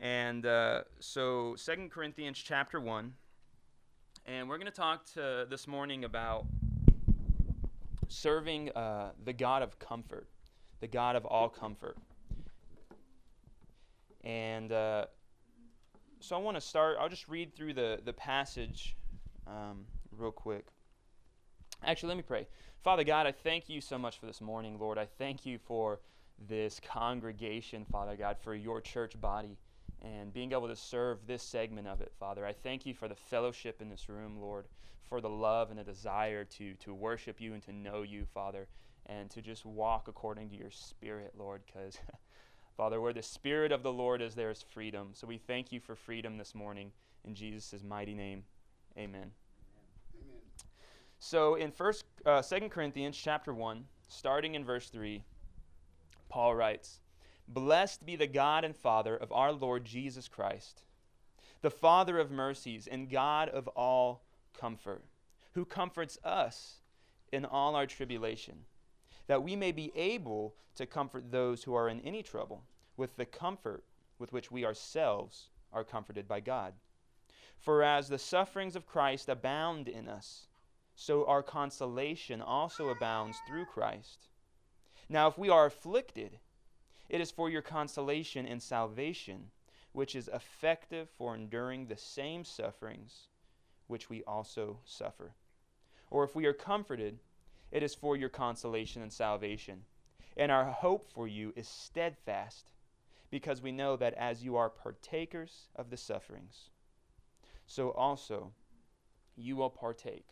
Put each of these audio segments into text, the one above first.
And uh, so, Second Corinthians chapter 1. And we're going to talk to this morning about serving uh, the God of comfort, the God of all comfort. And uh, so I want to start, I'll just read through the, the passage um, real quick. Actually, let me pray. Father God, I thank you so much for this morning, Lord. I thank you for this congregation, Father God, for your church body and being able to serve this segment of it, Father. I thank you for the fellowship in this room, Lord, for the love and the desire to, to worship you and to know you, Father, and to just walk according to your spirit, Lord, because, Father, where the spirit of the Lord is, there is freedom. So we thank you for freedom this morning. In Jesus' mighty name, amen. amen. So in first, uh, 2 Corinthians chapter 1, starting in verse 3, Paul writes, Blessed be the God and Father of our Lord Jesus Christ, the Father of mercies and God of all comfort, who comforts us in all our tribulation, that we may be able to comfort those who are in any trouble with the comfort with which we ourselves are comforted by God. For as the sufferings of Christ abound in us, so our consolation also abounds through Christ. Now, if we are afflicted, it is for your consolation and salvation, which is effective for enduring the same sufferings which we also suffer. Or if we are comforted, it is for your consolation and salvation. And our hope for you is steadfast, because we know that as you are partakers of the sufferings, so also you will partake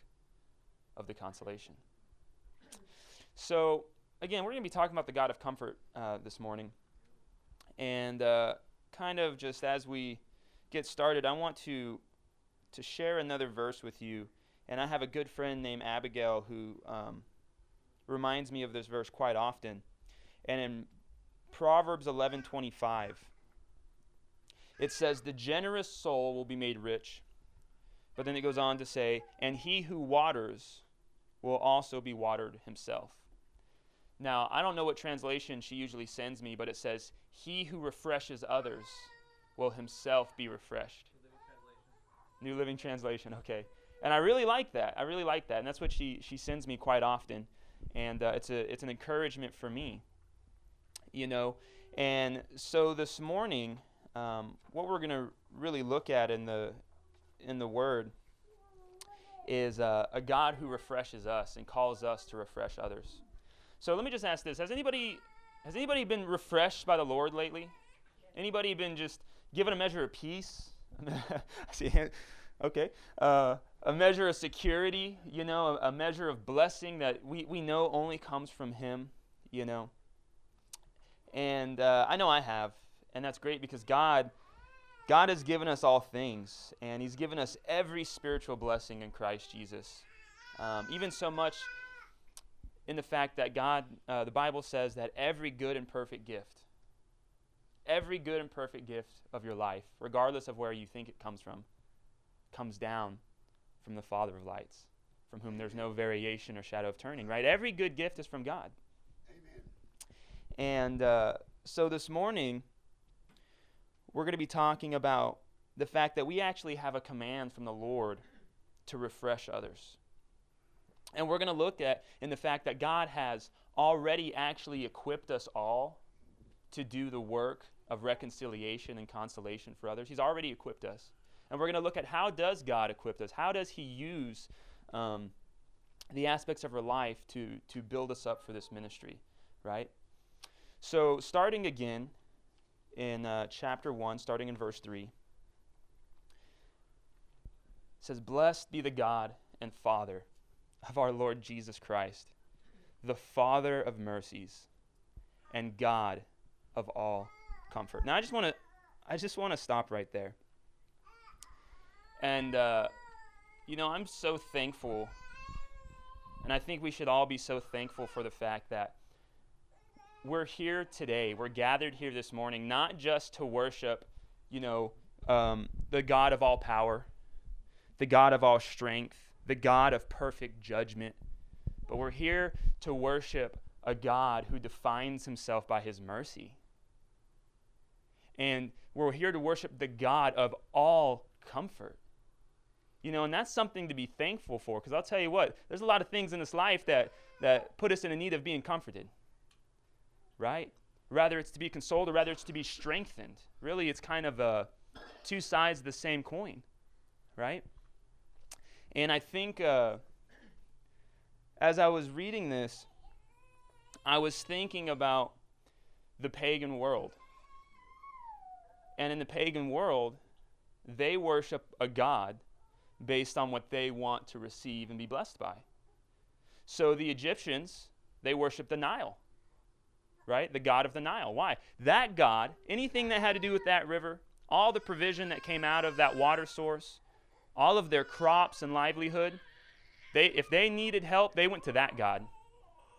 of the consolation. So, again, we're going to be talking about the God of comfort uh, this morning. And uh, kind of just as we get started, I want to to share another verse with you. And I have a good friend named Abigail who um, reminds me of this verse quite often. And in Proverbs 11:25, it says, "The generous soul will be made rich." But then it goes on to say, "And he who waters will also be watered himself." Now, I don't know what translation she usually sends me, but it says, He who refreshes others will himself be refreshed. New Living Translation, okay. And I really like that. I really like that. And that's what she, she sends me quite often. And uh, it's, a, it's an encouragement for me, you know. And so this morning, um, what we're going to really look at in the, in the Word is uh, a God who refreshes us and calls us to refresh others. So let me just ask this: Has anybody has anybody been refreshed by the Lord lately? Anybody been just given a measure of peace? Okay, uh, a measure of security. You know, a, a measure of blessing that we we know only comes from Him. You know, and uh, I know I have, and that's great because God. God has given us all things, and He's given us every spiritual blessing in Christ Jesus. Um, even so much in the fact that God, uh, the Bible says that every good and perfect gift, every good and perfect gift of your life, regardless of where you think it comes from, comes down from the Father of lights, from whom there's no variation or shadow of turning, right? Every good gift is from God. Amen. And uh, so this morning, we're going to be talking about the fact that we actually have a command from the Lord to refresh others. And we're going to look at in the fact that God has already actually equipped us all to do the work of reconciliation and consolation for others. He's already equipped us. And we're going to look at how does God equip us? How does he use um, the aspects of our life to, to build us up for this ministry, right? So starting again in uh, chapter 1, starting in verse 3, says, Blessed be the God and Father of our Lord Jesus Christ, the Father of mercies and God of all comfort. Now, I just want to, I just want to stop right there. And uh, you know, I'm so thankful, and I think we should all be so thankful for the fact that we're here today. We're gathered here this morning, not just to worship, you know, um, the God of all power, the God of all strength, the God of perfect judgment, but we're here to worship a God who defines himself by his mercy. And We're here to worship the God of all comfort. You know, and that's something to be thankful for because I'll tell you what, there's a lot of things in this life that, that put us in a need of being comforted, right? Rather it's to be consoled or rather it's to be strengthened. Really, it's kind of uh, two sides of the same coin, right? And I think uh, as I was reading this, I was thinking about the pagan world. And in the pagan world, they worship a God based on what they want to receive and be blessed by. So the Egyptians, they worship the Nile, right? The god of the Nile. Why? That god, anything that had to do with that river, all the provision that came out of that water source, all of their crops and livelihood, they, if they needed help, they went to that god,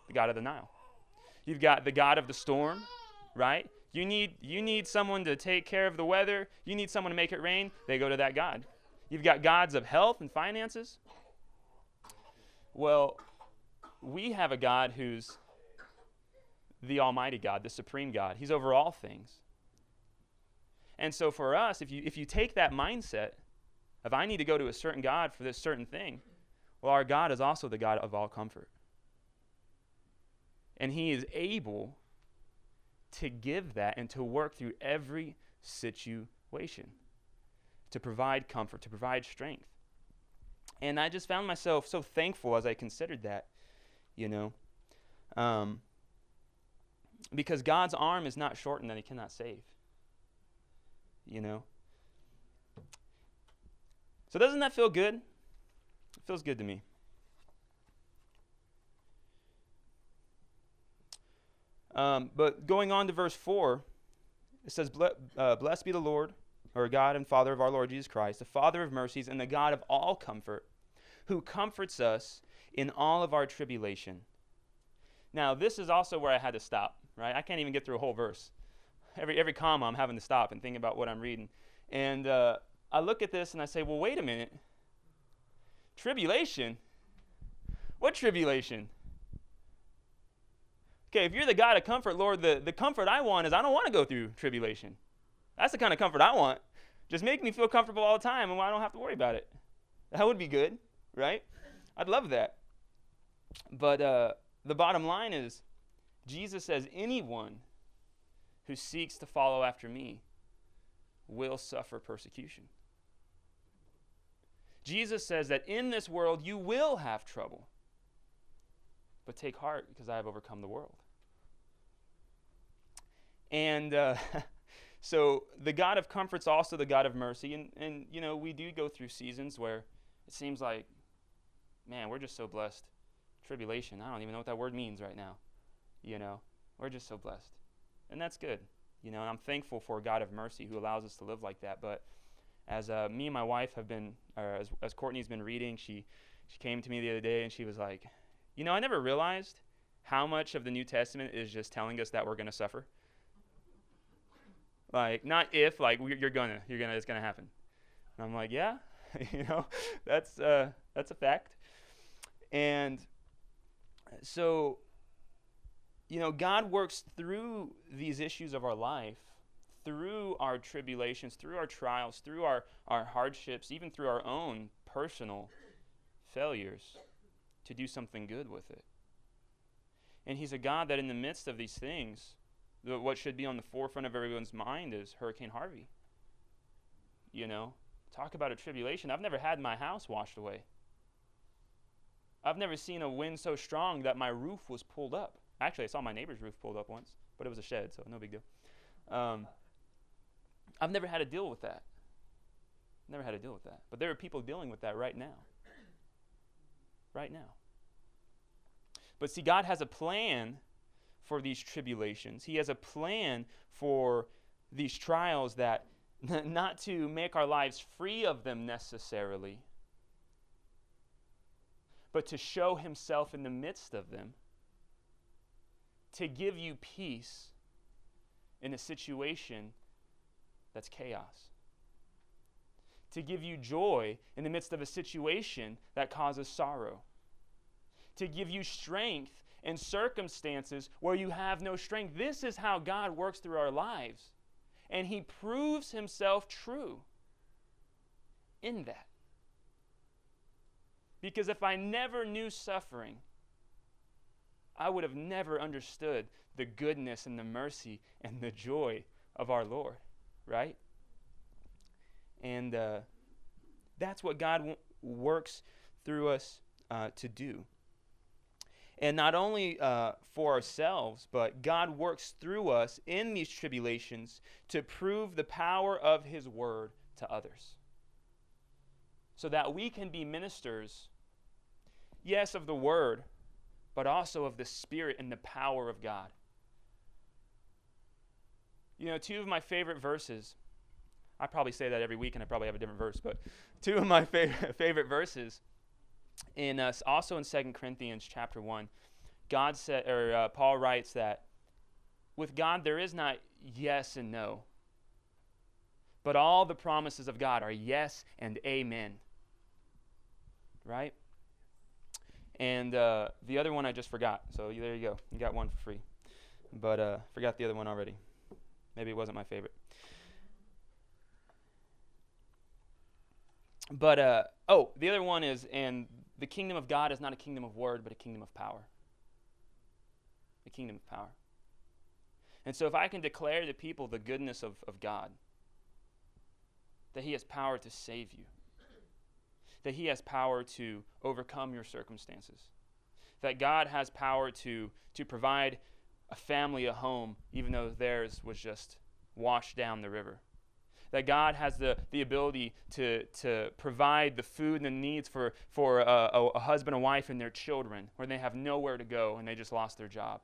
the god of the Nile. You've got the god of the storm, right? You need, you need someone to take care of the weather. You need someone to make it rain. They go to that God. You've got gods of health and finances. Well, we have a God who's the Almighty God, the Supreme God. He's over all things. And so for us, if you, if you take that mindset of I need to go to a certain God for this certain thing, well, our God is also the God of all comfort. And He is able to give that and to work through every situation to provide comfort, to provide strength. And I just found myself so thankful as I considered that, you know. Um, because God's arm is not shortened that he cannot save. You know? So doesn't that feel good? It feels good to me. Um, but going on to verse 4, it says, uh, Blessed be the Lord or God and Father of our Lord Jesus Christ, the Father of mercies and the God of all comfort, who comforts us in all of our tribulation. Now, this is also where I had to stop, right? I can't even get through a whole verse. Every, every comma, I'm having to stop and think about what I'm reading. And uh, I look at this and I say, well, wait a minute. Tribulation? What tribulation? Okay, if you're the God of comfort, Lord, the, the comfort I want is I don't want to go through tribulation. That's the kind of comfort I want. Just make me feel comfortable all the time and I don't have to worry about it. That would be good, right? I'd love that. But uh, the bottom line is Jesus says, anyone who seeks to follow after me will suffer persecution. Jesus says that in this world you will have trouble. But take heart because I have overcome the world. And uh, So the God of comfort's also the God of mercy. And, and, you know, we do go through seasons where it seems like, man, we're just so blessed. Tribulation, I don't even know what that word means right now. You know, we're just so blessed. And that's good. You know, and I'm thankful for a God of mercy who allows us to live like that. But as uh, me and my wife have been, or as, as Courtney's been reading, she, she came to me the other day and she was like, you know, I never realized how much of the New Testament is just telling us that we're going to suffer. Like not if, like you're gonna, you're gonna, it's gonna happen. And I'm like, yeah, you know, that's uh, that's a fact. And so, you know, God works through these issues of our life, through our tribulations, through our trials, through our, our hardships, even through our own personal failures to do something good with it. And He's a God that in the midst of these things what should be on the forefront of everyone's mind is Hurricane Harvey. You know, talk about a tribulation. I've never had my house washed away. I've never seen a wind so strong that my roof was pulled up. Actually, I saw my neighbor's roof pulled up once, but it was a shed, so no big deal. Um, I've never had to deal with that. Never had to deal with that. But there are people dealing with that right now. Right now. But see, God has a plan for these tribulations. He has a plan for these trials that not to make our lives free of them necessarily, but to show Himself in the midst of them, to give you peace in a situation that's chaos, to give you joy in the midst of a situation that causes sorrow, to give you strength in circumstances where you have no strength. This is how God works through our lives. And he proves himself true in that. Because if I never knew suffering, I would have never understood the goodness and the mercy and the joy of our Lord, right? And uh, that's what God w- works through us uh, to do. And not only uh, for ourselves, but God works through us in these tribulations to prove the power of His word to others. So that we can be ministers, yes, of the word, but also of the Spirit and the power of God. You know, two of my favorite verses, I probably say that every week and I probably have a different verse, but two of my favorite, favorite verses in uh, also in Second Corinthians chapter 1, God said or uh, Paul writes that with God there is not yes and no. But all the promises of God are yes and amen. Right? And uh, the other one I just forgot. So there you go. You got one for free. But uh, forgot the other one already. Maybe it wasn't my favorite. But uh, oh, the other one is, and the kingdom of God is not a kingdom of word, but a kingdom of power. A kingdom of power. And so, if I can declare to people the goodness of, of God, that He has power to save you, that He has power to overcome your circumstances, that God has power to, to provide a family a home, even though theirs was just washed down the river that God has the, the ability to, to provide the food and the needs for, for a, a, a husband and wife and their children where they have nowhere to go and they just lost their job.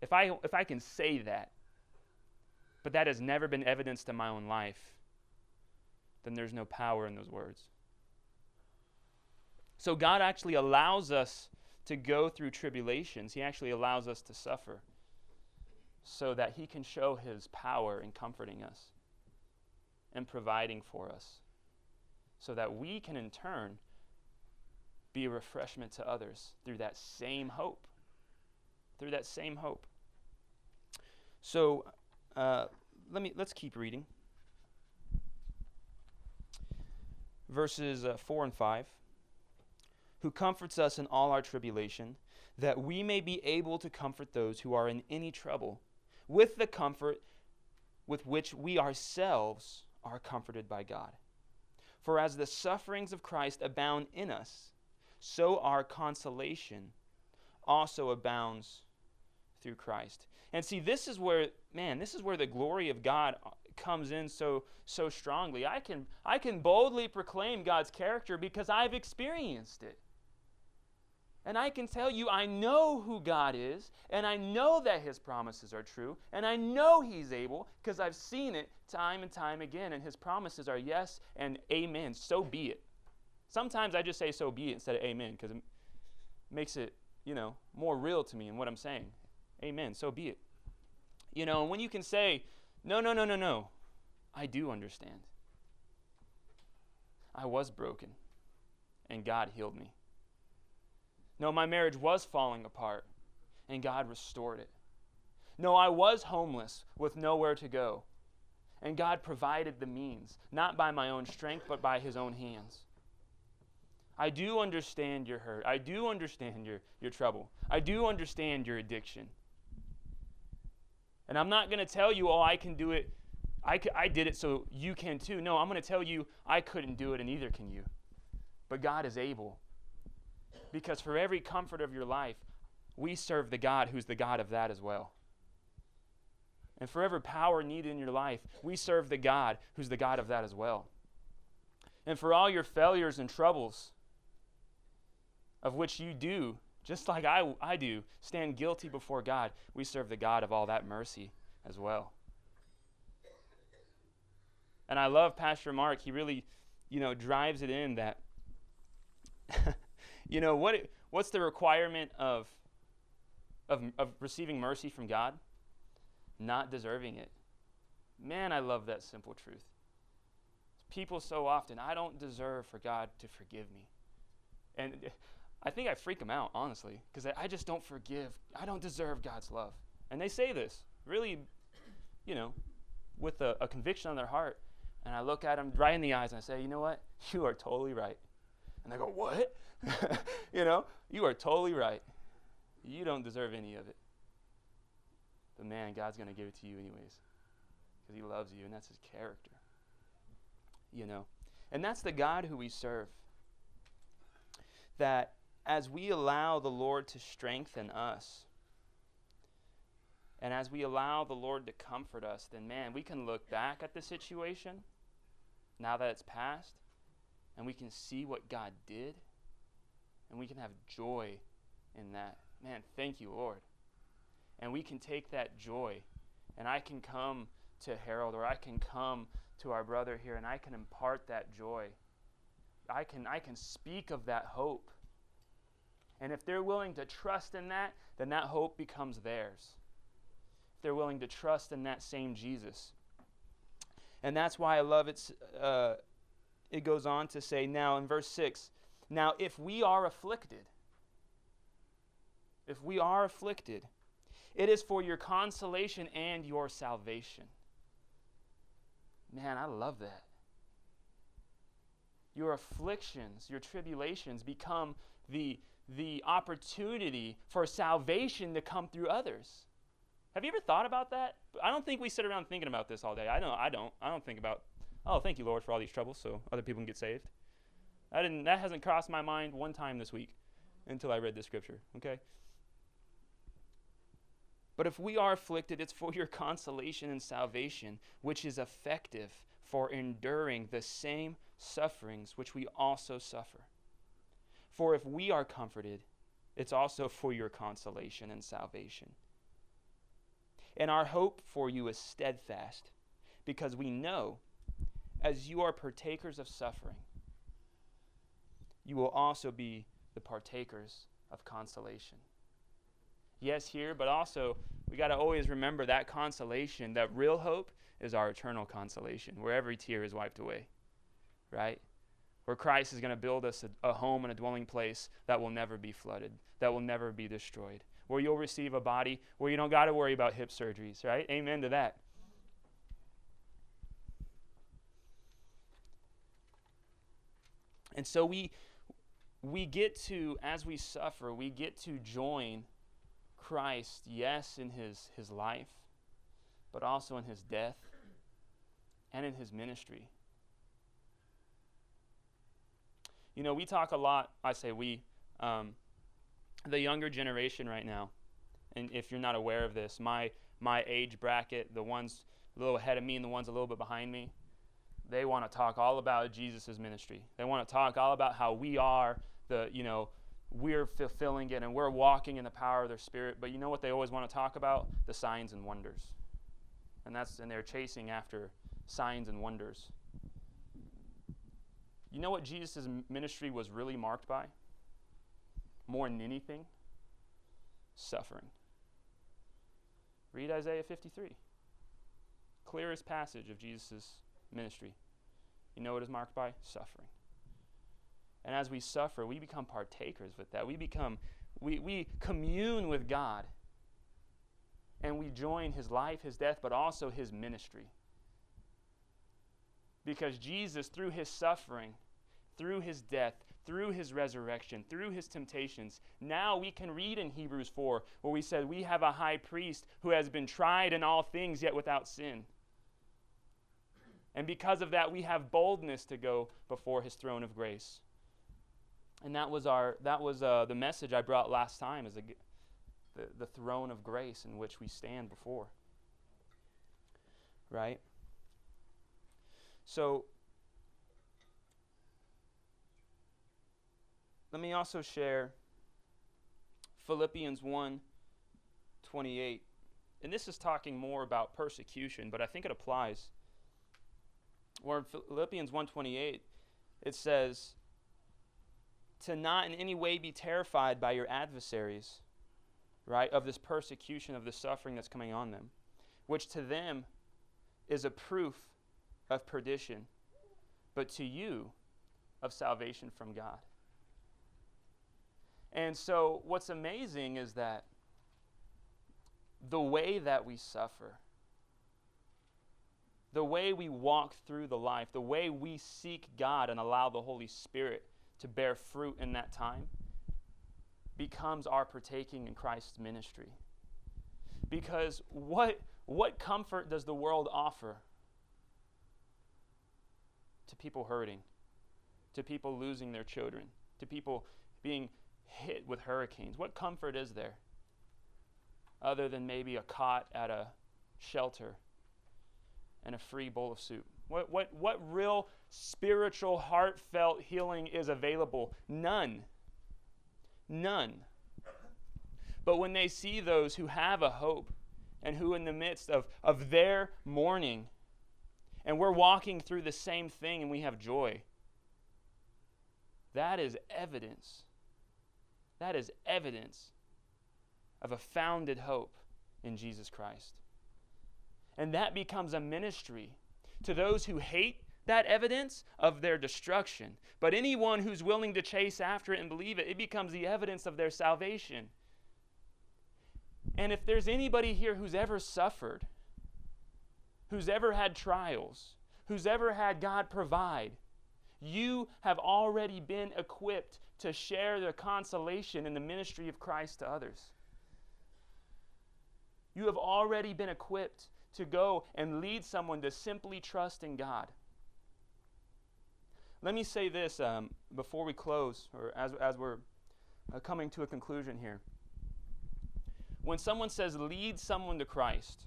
If I, if I can say that, but that has never been evidenced in my own life, then there's no power in those words. So God actually allows us to go through tribulations, He actually allows us to suffer so that He can show His power in comforting us and providing for us, so that we can in turn be a refreshment to others through that same hope. Through that same hope. So uh, let me let's keep reading. Verses uh, four and five. Who comforts us in all our tribulation, that we may be able to comfort those who are in any trouble with the comfort with which we ourselves are comforted by God. For as the sufferings of Christ abound in us, so our consolation also abounds through Christ. And see, this is where, man, this is where the glory of God comes in so so strongly. I can I can boldly proclaim God's character because I've experienced it. And I can tell you, I know who God is, and I know that His promises are true, and I know He's able because I've seen it time and time again, and His promises are yes and amen. So be it. Sometimes I just say so be it instead of amen because it makes it, you know, more real to me in what I'm saying. Amen. So be it. You know, and when you can say, no, no, no, no, no, I do understand. I was broken, and God healed me. No, my marriage was falling apart, and God restored it. No, I was homeless with nowhere to go, and God provided the means, not by my own strength, but by His own hands. I do understand your hurt. I do understand your, your trouble. I do understand your addiction. And I'm not going to tell you, oh, I can do it. I, I did it so you can too. No, I'm going to tell you, I couldn't do it, and neither can you. But God is able. Because for every comfort of your life, we serve the God who's the God of that as well. And for every power needed in your life, we serve the God who's the God of that as well. And for all your failures and troubles, of which you do, just like I, I do, stand guilty before God, we serve the God of all that mercy as well. And I love Pastor Mark. He really, you know, drives it in that you know, what, what's the requirement of, of, of receiving mercy from God? Not deserving it. Man, I love that simple truth. People so often, I don't deserve for God to forgive me. And I think I freak them out, honestly, because I, just don't forgive. I don't deserve God's love. And they say this really you know, with a, a conviction on their heart, and I look at them right in the eyes and I say, you know what? You are totally right. And they go, what? you know, you are totally right. You don't deserve any of it. But man, God's going to give it to you anyways because he loves you and that's his character. You know. And that's the God who we serve. That as we allow the Lord to strengthen us, and as we allow the Lord to comfort us, then man, we can look back at the situation now that it's past, and we can see what God did, and we can have joy in that. Man, thank you, Lord. And we can take that joy, and I can come to Harold, or I can come to our brother here, and I can impart that joy. I can, I can speak of that hope. And if they're willing to trust in that, then that hope becomes theirs. If they're willing to trust in that same Jesus. And that's why I love it. Uh, it goes on to say, now in verse 6, now if we are afflicted, if we are afflicted, it is for your consolation and your salvation. Man, I love that. Your afflictions, your tribulations become the, the opportunity for salvation to come through others. Have you ever thought about that? I don't think we sit around thinking about this all day. I know I don't. I don't think about, oh, thank you, Lord, for all these troubles so other people can get saved. I didn't, that hasn't crossed my mind one time this week until I read this scripture, okay? But if we are afflicted, it's for your consolation and salvation, which is effective for enduring the same sufferings which we also suffer. For if we are comforted, it's also for your consolation and salvation. And our hope for you is steadfast, because we know, as you are partakers of suffering, you will also be the partakers of consolation. Yes, here, but also we got to always remember that consolation, that real hope is our eternal consolation, where every tear is wiped away, right? Where Christ is going to build us a, a home and a dwelling place that will never be flooded, that will never be destroyed where you'll receive a body where you don't got to worry about hip surgeries, right? Amen to that. And so we we get to as we suffer, we get to join Christ, yes, in his his life, but also in his death and in his ministry. You know, we talk a lot, I say we, um, the younger generation right now, and if you're not aware of this, my my age bracket, the ones a little ahead of me and the ones a little bit behind me, they want to talk all about Jesus' ministry. They want to talk all about how we are the, you know, we're fulfilling it and we're walking in the power of their spirit. But you know what they always want to talk about? The signs and wonders. And that's and they're chasing after signs and wonders. You know what Jesus' ministry was really marked by? more than anything? Suffering. Read Isaiah 53. Clearest passage of Jesus' ministry. You know what is marked by? Suffering. And as we suffer, we become partakers with that. We become, we, we commune with God. And we join his life, his death, but also his ministry. Because Jesus, through his suffering, through his death, through his resurrection, through his temptations. Now we can read in Hebrews 4 where we said, We have a high priest who has been tried in all things, yet without sin. And because of that, we have boldness to go before his throne of grace. And that was, our, that was uh, the message I brought last time, is the, the, the throne of grace in which we stand before. Right? So, Let me also share Philippians 1 28. And this is talking more about persecution, but I think it applies. Where in Philippians 1:28 it says to not in any way be terrified by your adversaries, right? Of this persecution, of the suffering that's coming on them, which to them is a proof of perdition, but to you of salvation from God. And so, what's amazing is that the way that we suffer the way we walk through the life, the way we seek God and allow the Holy Spirit to bear fruit in that time, becomes our partaking in Christ's ministry. Because what, what comfort does the world offer to people hurting, to people losing their children, to people being hit with hurricanes? What comfort is there other than maybe a cot at a shelter and a free bowl of soup? What, what, what real spiritual, heartfelt healing is available? None. None. But when they see those who have a hope and who, in the midst of, of their mourning, and we're walking through the same thing and we have joy, that is evidence. That is evidence of a founded hope in Jesus Christ. And that becomes a ministry to those who hate that evidence of their destruction. But anyone who's willing to chase after it and believe it, it becomes the evidence of their salvation. And if there's anybody here who's ever suffered, who's ever had trials, who's ever had God provide, you have already been equipped to share the consolation in the ministry of Christ to others. You have already been equipped to go and lead someone to simply trust in God. Let me say this um, before we close, or as, as we're uh, coming to a conclusion here. When someone says lead someone to Christ,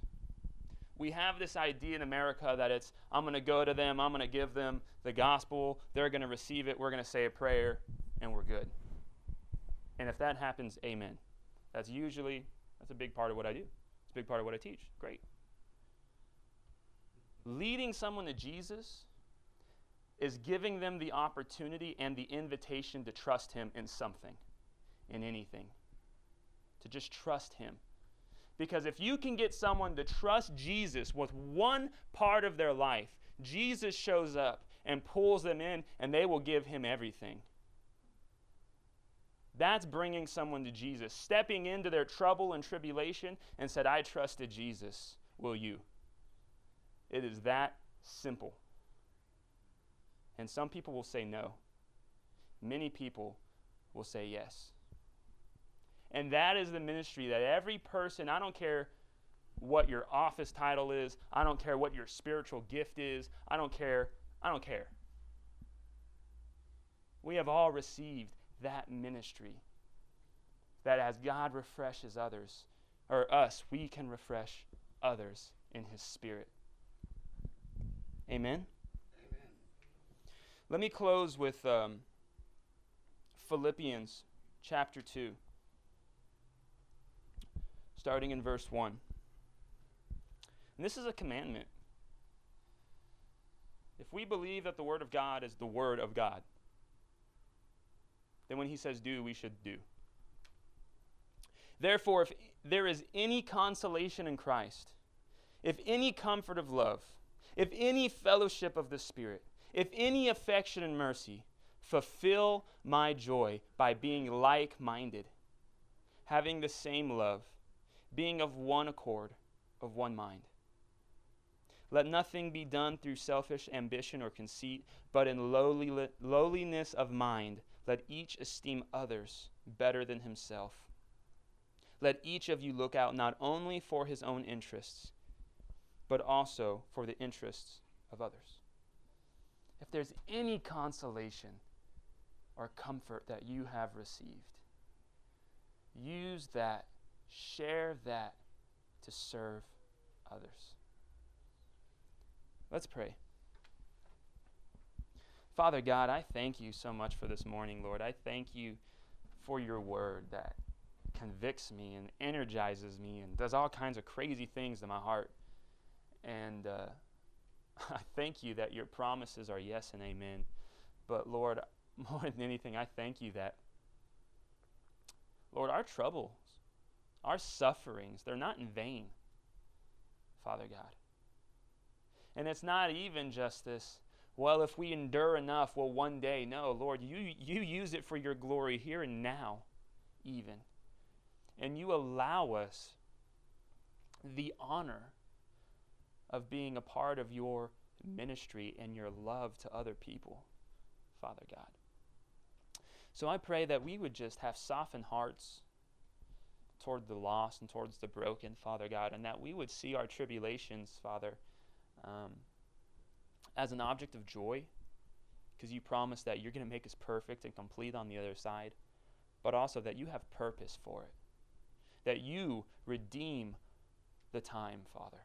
we have this idea in America that it's, I'm going to go to them, I'm going to give them the gospel, they're going to receive it, we're going to say a prayer, and we're good. And if that happens, amen. That's usually, that's a big part of what I do. It's a big part of what I teach. Great. Leading someone to Jesus is giving them the opportunity and the invitation to trust Him in something, in anything. To just trust Him. Because if you can get someone to trust Jesus with one part of their life, Jesus shows up and pulls them in, and they will give Him everything. That's bringing someone to Jesus, stepping into their trouble and tribulation and said, I trusted Jesus. Will you? It is that simple. And some people will say no. Many people will say yes. And that is the ministry that every person, I don't care what your office title is, I don't care what your spiritual gift is, I don't care, I don't care. We have all received that ministry. That as God refreshes others, or us, we can refresh others in His Spirit. Amen? Amen. Let me close with um, Philippians chapter 2, starting in verse 1. And this is a commandment. If we believe that the Word of God is the Word of God, then when He says do, we should do. Therefore, if there is any consolation in Christ, if any comfort of love, if any fellowship of the Spirit, if any affection and mercy, fulfill my joy by being like minded, having the same love, being of one accord, of one mind. Let nothing be done through selfish ambition or conceit, but in lowly, lowliness of mind, let each esteem others better than himself. Let each of you look out not only for his own interests, but also for the interests of others. If there's any consolation or comfort that you have received, use that, share that to serve others. Let's pray. Father God, I thank you so much for this morning, Lord. I thank you for your word that convicts me and energizes me and does all kinds of crazy things to my heart. And uh, I thank you that your promises are yes and amen. But Lord, more than anything, I thank you that, Lord, our troubles, our sufferings, they're not in vain, Father God. And it's not even just this, well, if we endure enough, well, one day. No, Lord, you, you use it for your glory here and now, even. And you allow us the honor of being a part of your ministry and your love to other people, Father God. So I pray that we would just have softened hearts toward the lost and towards the broken, Father God, and that we would see our tribulations, Father, um, as an object of joy, because you promise that you're going to make us perfect and complete on the other side, but also that you have purpose for it, that you redeem the time, Father,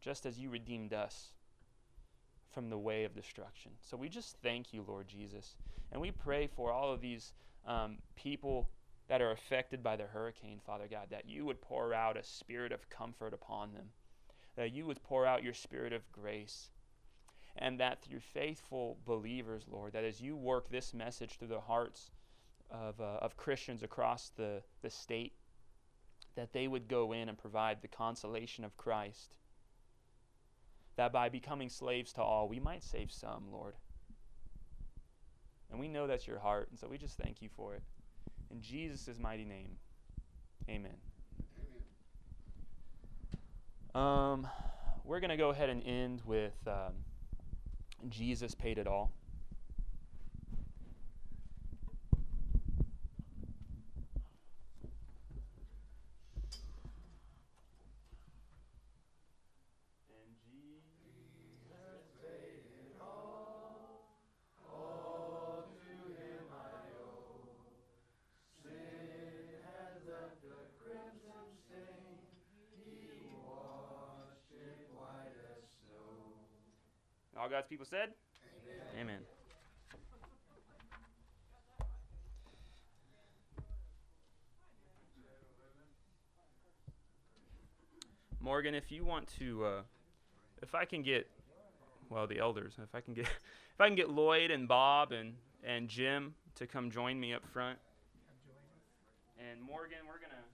just as you redeemed us from the way of destruction. So we just thank you, Lord Jesus. And we pray for all of these um, people that are affected by the hurricane, Father God, that you would pour out a spirit of comfort upon them, that you would pour out your spirit of grace, and that through faithful believers, Lord, that as you work this message through the hearts of, uh, of Christians across the, the state, that they would go in and provide the consolation of Christ that by becoming slaves to all, we might save some, Lord. And we know that's your heart, and so we just thank you for it. In Jesus' mighty name, amen. Um, we're going to go ahead and end with um, Jesus paid it all. All God's people said? Amen. Amen. Morgan, if you want to, uh, if I can get, well, the elders, if I can get, if I can get Lloyd and Bob and and Jim to come join me up front, and Morgan, we're gonna